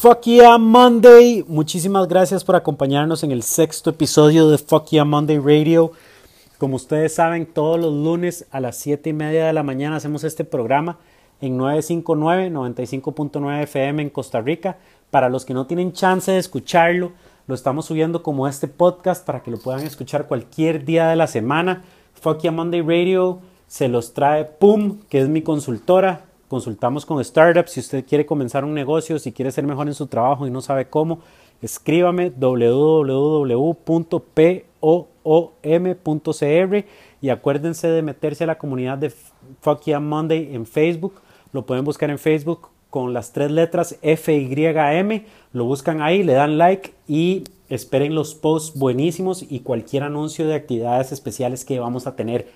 Fuck Yeah Monday. Muchísimas gracias por acompañarnos en el sexto episodio de Fuck Monday Radio. Como ustedes saben, todos los lunes a las 7 y media de la mañana hacemos este programa en 959 95.9 FM en Costa Rica. Para los que no tienen chance de escucharlo, lo estamos subiendo como este podcast para que lo puedan escuchar cualquier día de la semana. Fuck Yeah Monday Radio se los trae PUM, que es mi consultora. Consultamos con startups. Si usted quiere comenzar un negocio, si quiere ser mejor en su trabajo y no sabe cómo, escríbame www.poom.cr y acuérdense de meterse a la comunidad de Fuck Yeah Monday en Facebook. Lo pueden buscar en Facebook con las tres letras FYM. Lo buscan ahí, le dan like y esperen los posts buenísimos y cualquier anuncio de actividades especiales que vamos a tener.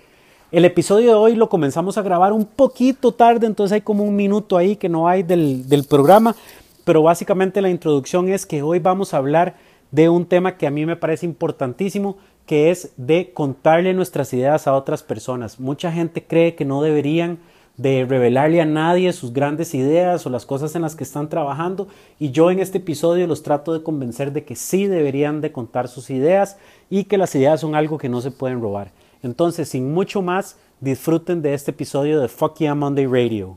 El episodio de hoy lo comenzamos a grabar un poquito tarde, entonces hay como un minuto ahí que no hay del, programa, pero básicamente la introducción es que hoy vamos a hablar de un tema que a mí me parece importantísimo, que es de contarle nuestras ideas a otras personas. Mucha gente cree que no deberían de revelarle a nadie sus grandes ideas o las cosas en las que están trabajando y yo en este episodio los trato de convencer de que sí deberían de contar sus ideas y que las ideas son algo que no se pueden robar. Entonces, sin mucho más, disfruten de este episodio de Fuck Yeah Monday Radio.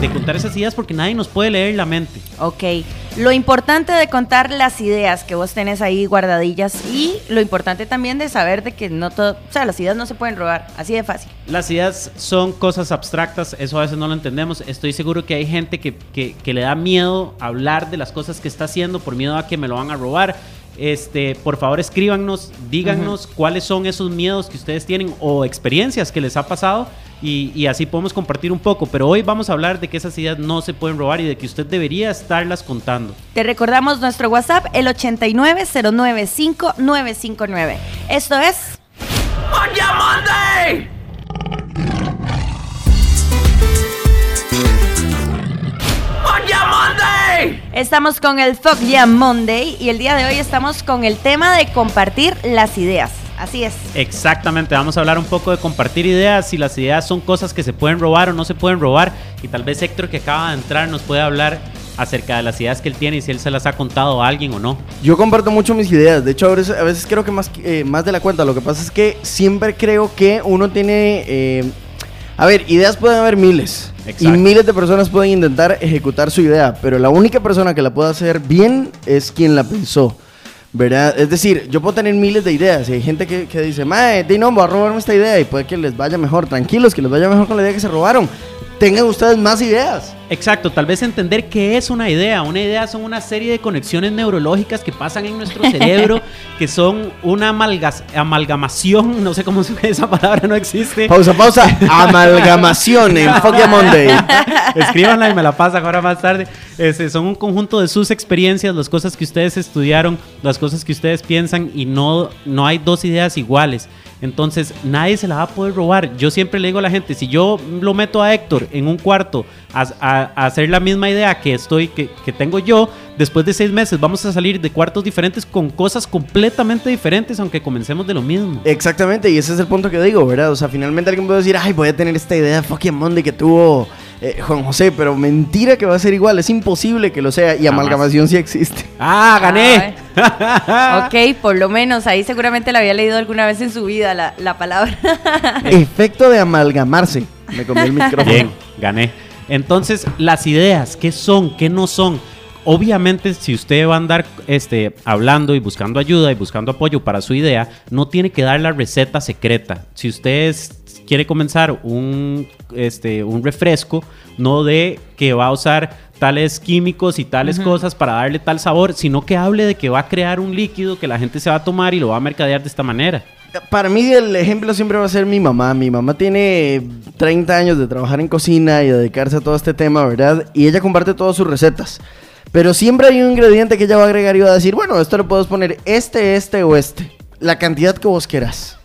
De contar esas ideas porque nadie nos puede leer la mente. Ok. Lo importante de contar las ideas que vos tenés ahí guardadillas y lo importante también de saber de que no todo, o sea, las ideas no se pueden robar, así de fácil. Las ideas son cosas abstractas, eso a veces no lo entendemos. Estoy seguro que hay gente que, que, que le da miedo hablar de las cosas que está haciendo por miedo a que me lo van a robar. Este, por favor, escríbanos, díganos cuáles son esos miedos que ustedes tienen o experiencias que les ha pasado y, y, así podemos compartir un poco. Pero hoy vamos a hablar de que esas ideas no se pueden robar y de que usted debería estarlas contando. Te recordamos nuestro WhatsApp, el 89095959. Esto es. Monday! Estamos con el Fuck Yeah Monday y el día de hoy estamos con el tema de compartir las ideas. Así es. Exactamente, vamos a hablar un poco de compartir ideas, si las ideas son cosas que se pueden robar o no se pueden robar. Y tal vez Héctor que acaba de entrar nos puede hablar acerca de las ideas que él tiene y si él se las ha contado a alguien o no. Yo comparto mucho mis ideas, de hecho a veces, a veces creo que más, eh, más de la cuenta, lo que pasa es que siempre creo que uno tiene... Eh, a ver, ideas pueden haber miles. Exacto. Y miles de personas pueden intentar ejecutar su idea, pero la única persona que la puede hacer bien es quien la pensó. ¿Verdad? Es decir, yo puedo tener miles de ideas y hay gente que, que dice, mae, de no, voy a robarme esta idea y puede que les vaya mejor. Tranquilos, que les vaya mejor con la idea que se robaron. Tengan ustedes más ideas. Exacto, tal vez entender qué es una idea. Una idea son una serie de conexiones neurológicas que pasan en nuestro cerebro, que son una amalgamación, no sé cómo se esa palabra, no existe. Pausa, pausa. Amalgamación en Yeah Monday. Escríbanla y me la pasa ahora más tarde. Este, son un conjunto de sus experiencias, las cosas que ustedes estudiaron, las cosas que ustedes piensan y no, no hay dos ideas iguales. Entonces nadie se la va a poder robar. Yo siempre le digo a la gente, si yo lo meto a Héctor en un cuarto a, a, a hacer la misma idea que estoy, que, que, tengo yo, después de seis meses vamos a salir de cuartos diferentes con cosas completamente diferentes, aunque comencemos de lo mismo. Exactamente, y ese es el punto que digo, ¿verdad? O sea, finalmente alguien puede decir, ay, voy a tener esta idea de fucking Monday que tuvo eh, Juan José, pero mentira que va a ser igual, es imposible que lo sea y Jamás. amalgamación sí existe. ¡Ah, gané! Ok, por lo menos ahí seguramente la había leído alguna vez en su vida la, la palabra. Efecto de amalgamarse. Me comí el micrófono. Bien, gané. Entonces, las ideas, ¿qué son? ¿Qué no son? Obviamente, si usted va a andar este, hablando y buscando ayuda y buscando apoyo para su idea, no tiene que dar la receta secreta. Si usted es, quiere comenzar un, este, un refresco, no de que va a usar tales químicos y tales uh -huh. cosas para darle tal sabor, sino que hable de que va a crear un líquido que la gente se va a tomar y lo va a mercadear de esta manera. Para mí el ejemplo siempre va a ser mi mamá. Mi mamá tiene 30 años de trabajar en cocina y dedicarse a todo este tema, ¿verdad? Y ella comparte todas sus recetas. Pero siempre hay un ingrediente que ella va a agregar y va a decir, bueno, esto le puedes poner este, este o este. La cantidad que vos quieras.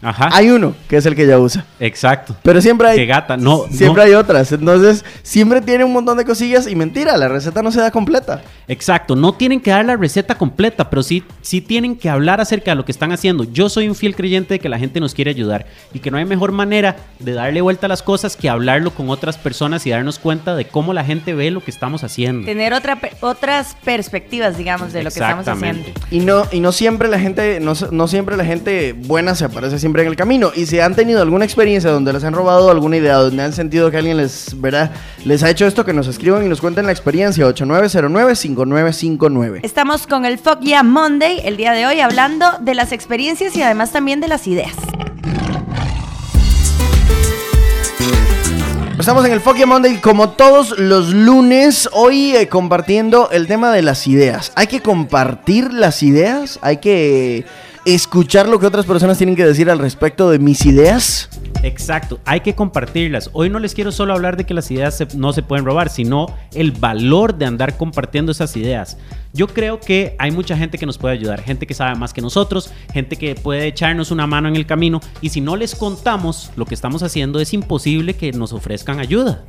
Ajá. hay uno que es el que ella usa. Exacto. Pero siempre hay. Qué gata. No, Siempre no. hay otras. Entonces, siempre tiene un montón de cosillas y mentira, la receta no se da completa. Exacto, no tienen que dar la receta completa, pero sí, sí tienen que hablar acerca de lo que están haciendo. Yo soy un fiel creyente de que la gente nos quiere ayudar y que no hay mejor manera de darle vuelta a las cosas que hablarlo con otras personas y darnos cuenta de cómo la gente ve lo que estamos haciendo. Tener otra, otras perspectivas, digamos, de lo que estamos haciendo. Y no, y no siempre la gente, no, no siempre la gente buena se aparece siempre en el camino. Y si han tenido alguna experiencia donde les han robado alguna idea, donde han sentido que alguien les, ¿verdad? les ha hecho esto, que nos escriban y nos cuenten la experiencia. 8909-5959. Estamos con el Fuck Yeah Monday el día de hoy hablando de las experiencias y además también de las ideas. Estamos en el Yeah Monday como todos los lunes, hoy eh, compartiendo el tema de las ideas. Hay que compartir las ideas, hay que escuchar lo que otras personas tienen que decir al respecto de mis ideas. Exacto, hay que compartirlas. Hoy no les quiero solo hablar de que las ideas no se pueden robar, sino el valor de andar compartiendo esas ideas. Yo creo que hay mucha gente que nos puede ayudar, gente que sabe más que nosotros, gente que puede echarnos una mano en el camino y si no les contamos lo que estamos haciendo es imposible que nos ofrezcan ayuda.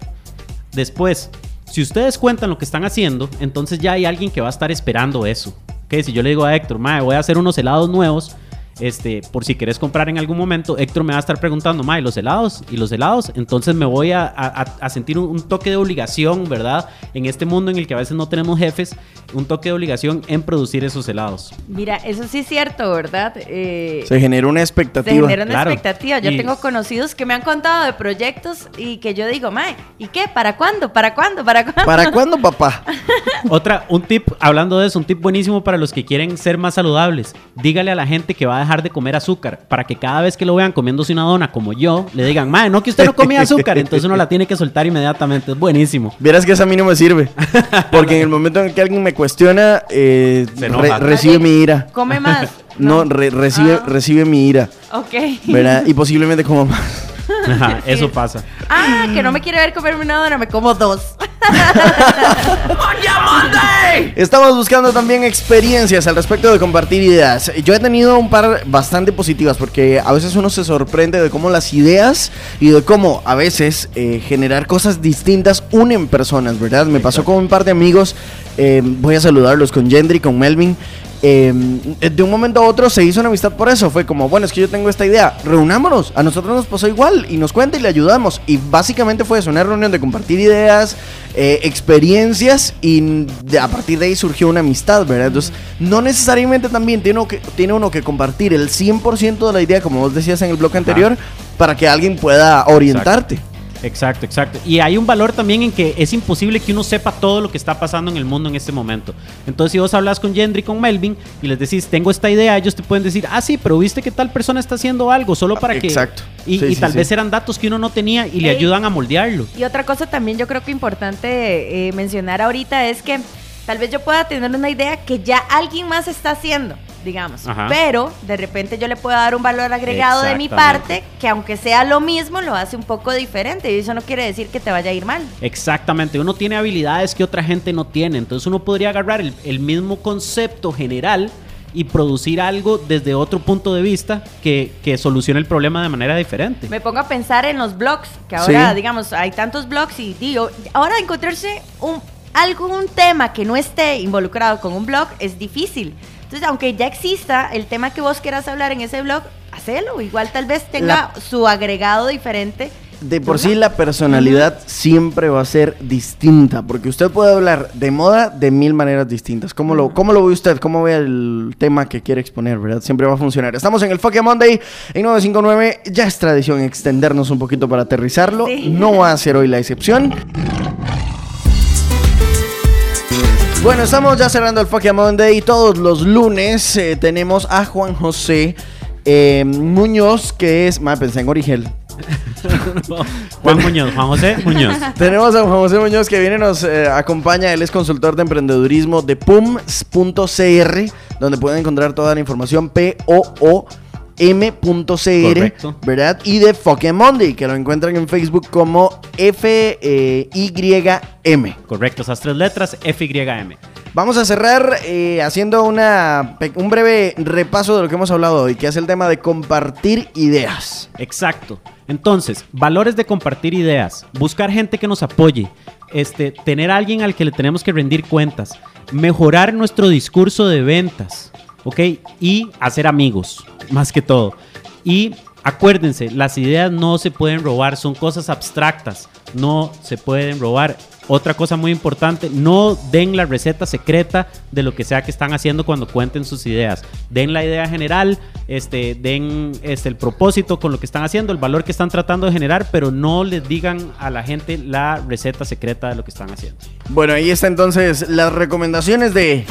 Después, si ustedes cuentan lo que están haciendo, entonces ya hay alguien que va a estar esperando eso. Ok, si yo le digo a Héctor, mae, voy a hacer unos helados nuevos, este, por si querés comprar en algún momento, Héctor me va a estar preguntando, mae, los helados y los helados, entonces me voy a, a- a sentir un, un toque de obligación, ¿verdad? En este mundo en el que a veces no tenemos jefes, un toque de obligación en producir esos helados. Mira, eso sí es cierto, ¿verdad? Eh, Se genera una se expectativa. genera una claro. expectativa. Yo Y- tengo conocidos que me han contado de proyectos y que yo digo, mae, ¿y qué? ¿Para cuándo? ¿Para cuándo? ¿Para cuándo? ¿Para cuándo, papá? Otra, un tip, hablando de eso, un tip buenísimo para los que quieren ser más saludables. Dígale a la gente que va a dejar de comer azúcar para que cada vez que lo vean comiéndose una dona como yo, le digan, mae, no que usted no comía azúcar, entonces uno la tiene que soltar inmediatamente. Es buenísimo. Vieras que eso a mí no me sirve. Porque en el momento en el que alguien me cuestiona, eh, re- recibe mi ira. Come más. No, re- recibe, Ah. recibe mi ira. Ok. ¿Verdad? Y posiblemente como más. Ajá, eso pasa. Ah, que no me quiere ver comerme una dona, me como dos. Estamos buscando también experiencias al respecto de compartir ideas. Yo he tenido un par bastante positivas porque a veces uno se sorprende de cómo las ideas y de cómo a veces eh, generar cosas distintas unen personas, ¿verdad? Me pasó con un par de amigos, eh, voy a saludarlos con Gendry, con Melvin. eh, de un momento a otro se hizo una amistad por eso. Fue como, bueno, es que yo tengo esta idea, reunámonos. A nosotros nos pasó igual y nos cuenta y le ayudamos. Y básicamente fue eso, una reunión de compartir ideas, eh, experiencias y de- a partir de ahí surgió una amistad, ¿verdad? Entonces, no necesariamente también tiene, uno que, tiene uno que compartir el 100% de la idea, como vos decías en el bloque anterior, para que alguien pueda orientarte. Exacto, exacto. Y hay un valor también en que es imposible que uno sepa todo lo que está pasando en el mundo en este momento. Entonces, si vos hablas con Gendry, con Melvin, y les decís, tengo esta idea, ellos te pueden decir, ah, sí, pero viste que tal persona está haciendo algo, solo para que... Exacto. Y, Sí, y sí, tal sí. vez eran datos que uno no tenía y le ayudan a moldearlo. Y otra cosa también yo creo que importante eh, mencionar ahorita es que tal vez yo pueda tener una idea que ya alguien más está haciendo, digamos. Ajá. Pero de repente yo le puedo dar un valor agregado de mi parte que aunque sea lo mismo, lo hace un poco diferente. Y eso no quiere decir que te vaya a ir mal. Exactamente, uno tiene habilidades que otra gente no tiene, entonces uno podría agarrar el, el mismo concepto general y producir algo desde otro punto de vista que, que solucione el problema de manera diferente. Me pongo a pensar en los blogs, que ahora, Sí. digamos, hay tantos blogs y digo, ahora encontrarse un, algún tema que no esté involucrado con un blog es difícil. Entonces, aunque ya exista el tema que vos quieras hablar en ese blog, hacelo. Igual tal vez tenga su agregado diferente. De por sí la personalidad siempre va a ser distinta, porque usted puede hablar de moda de mil maneras distintas. ¿Cómo lo, cómo lo ve usted? ¿Cómo ve el tema que quiere exponer? ¿verdad? Siempre va a funcionar. Estamos en el Fuck Yeah Monday en 959. Ya es tradición extendernos un poquito para aterrizarlo. Sí. No va a ser hoy la excepción. Bueno, estamos ya cerrando el Fuck Yeah Monday y todos los lunes eh, tenemos a Juan José eh, Muñoz, que es... Ma, pensé en Origel. Juan Muñoz, Juan José Muñoz. Tenemos a Juan José Muñoz que viene, nos eh, acompaña. Él es consultor de emprendedurismo de pums.cr, donde pueden encontrar toda la información P-O-O-M.cr, Correcto. ¿verdad? Y de Fucking Monday, que lo encuentran en Facebook como F-Y-M. Correcto, esas tres letras, FYM. Vamos a cerrar eh, haciendo una, un breve repaso de lo que hemos hablado hoy, que es el tema de compartir ideas. Exacto. Entonces, valores de compartir ideas, buscar gente que nos apoye, este, tener a alguien al que le tenemos que rendir cuentas, mejorar nuestro discurso de ventas, ¿ok? Y hacer amigos, más que todo. Y acuérdense, las ideas no se pueden robar, son cosas abstractas, no se pueden robar. Otra cosa muy importante, no den la receta secreta de lo que sea que están haciendo cuando cuenten sus ideas. Den la idea general, este, den este, el propósito con lo que están haciendo, el valor que están tratando de generar, pero no les digan a la gente la receta secreta de lo que están haciendo. Bueno, ahí está entonces las recomendaciones de...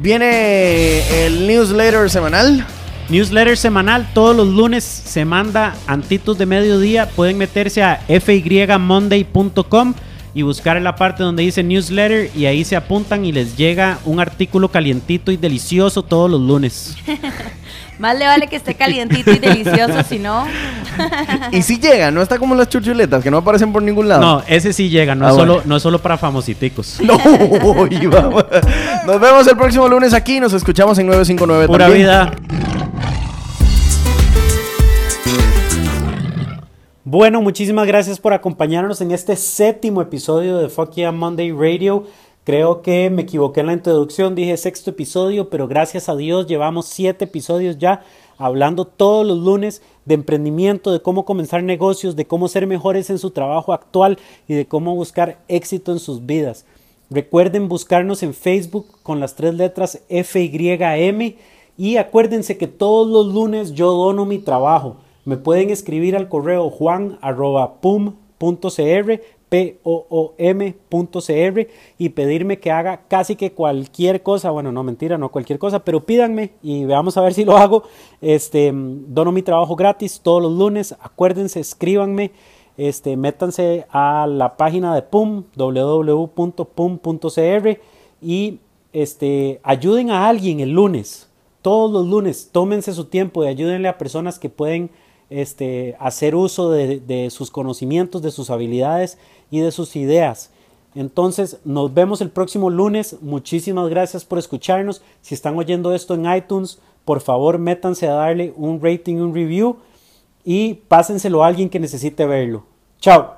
Viene el newsletter semanal. Newsletter semanal, todos los lunes se manda antitos de mediodía. Pueden meterse a fymonday.com y buscar en la parte donde dice newsletter y ahí se apuntan y les llega un artículo calientito y delicioso todos los lunes. Más le vale que esté calientito y delicioso, si no. y si llega, no está como las chuchuletas que no aparecen por ningún lado. No, ese sí llega, no, ah, es, solo, no es solo para famositicos. No, Nos vemos el próximo lunes aquí, nos escuchamos en 959 Pura vida. Bueno, muchísimas gracias por acompañarnos en este séptimo episodio de Fuck Yeah Monday Radio. Creo que me equivoqué en la introducción, dije sexto episodio, pero gracias a Dios llevamos siete episodios ya hablando todos los lunes de emprendimiento, de cómo comenzar negocios, de cómo ser mejores en su trabajo actual y de cómo buscar éxito en sus vidas. Recuerden buscarnos en Facebook con las tres letras FYM y acuérdense que todos los lunes yo dono mi trabajo. Me pueden escribir al correo juan.pum.cr p-o-o-m.cr y pedirme que haga casi que cualquier cosa, bueno, no mentira, no cualquier cosa, pero pídanme y veamos a ver si lo hago. Este, dono mi trabajo gratis todos los lunes, acuérdense, escríbanme, este, métanse a la página de PUM, www.pum.cr y este, ayuden a alguien el lunes, todos los lunes, tómense su tiempo y ayúdenle a personas que pueden este, hacer uso de, sus conocimientos, de sus habilidades y de sus ideas. Entonces, nos vemos el próximo lunes. Muchísimas gracias por escucharnos. Si están oyendo esto en iTunes, por favor, métanse a darle un rating, un review y pásenselo a alguien que necesite verlo. Chao.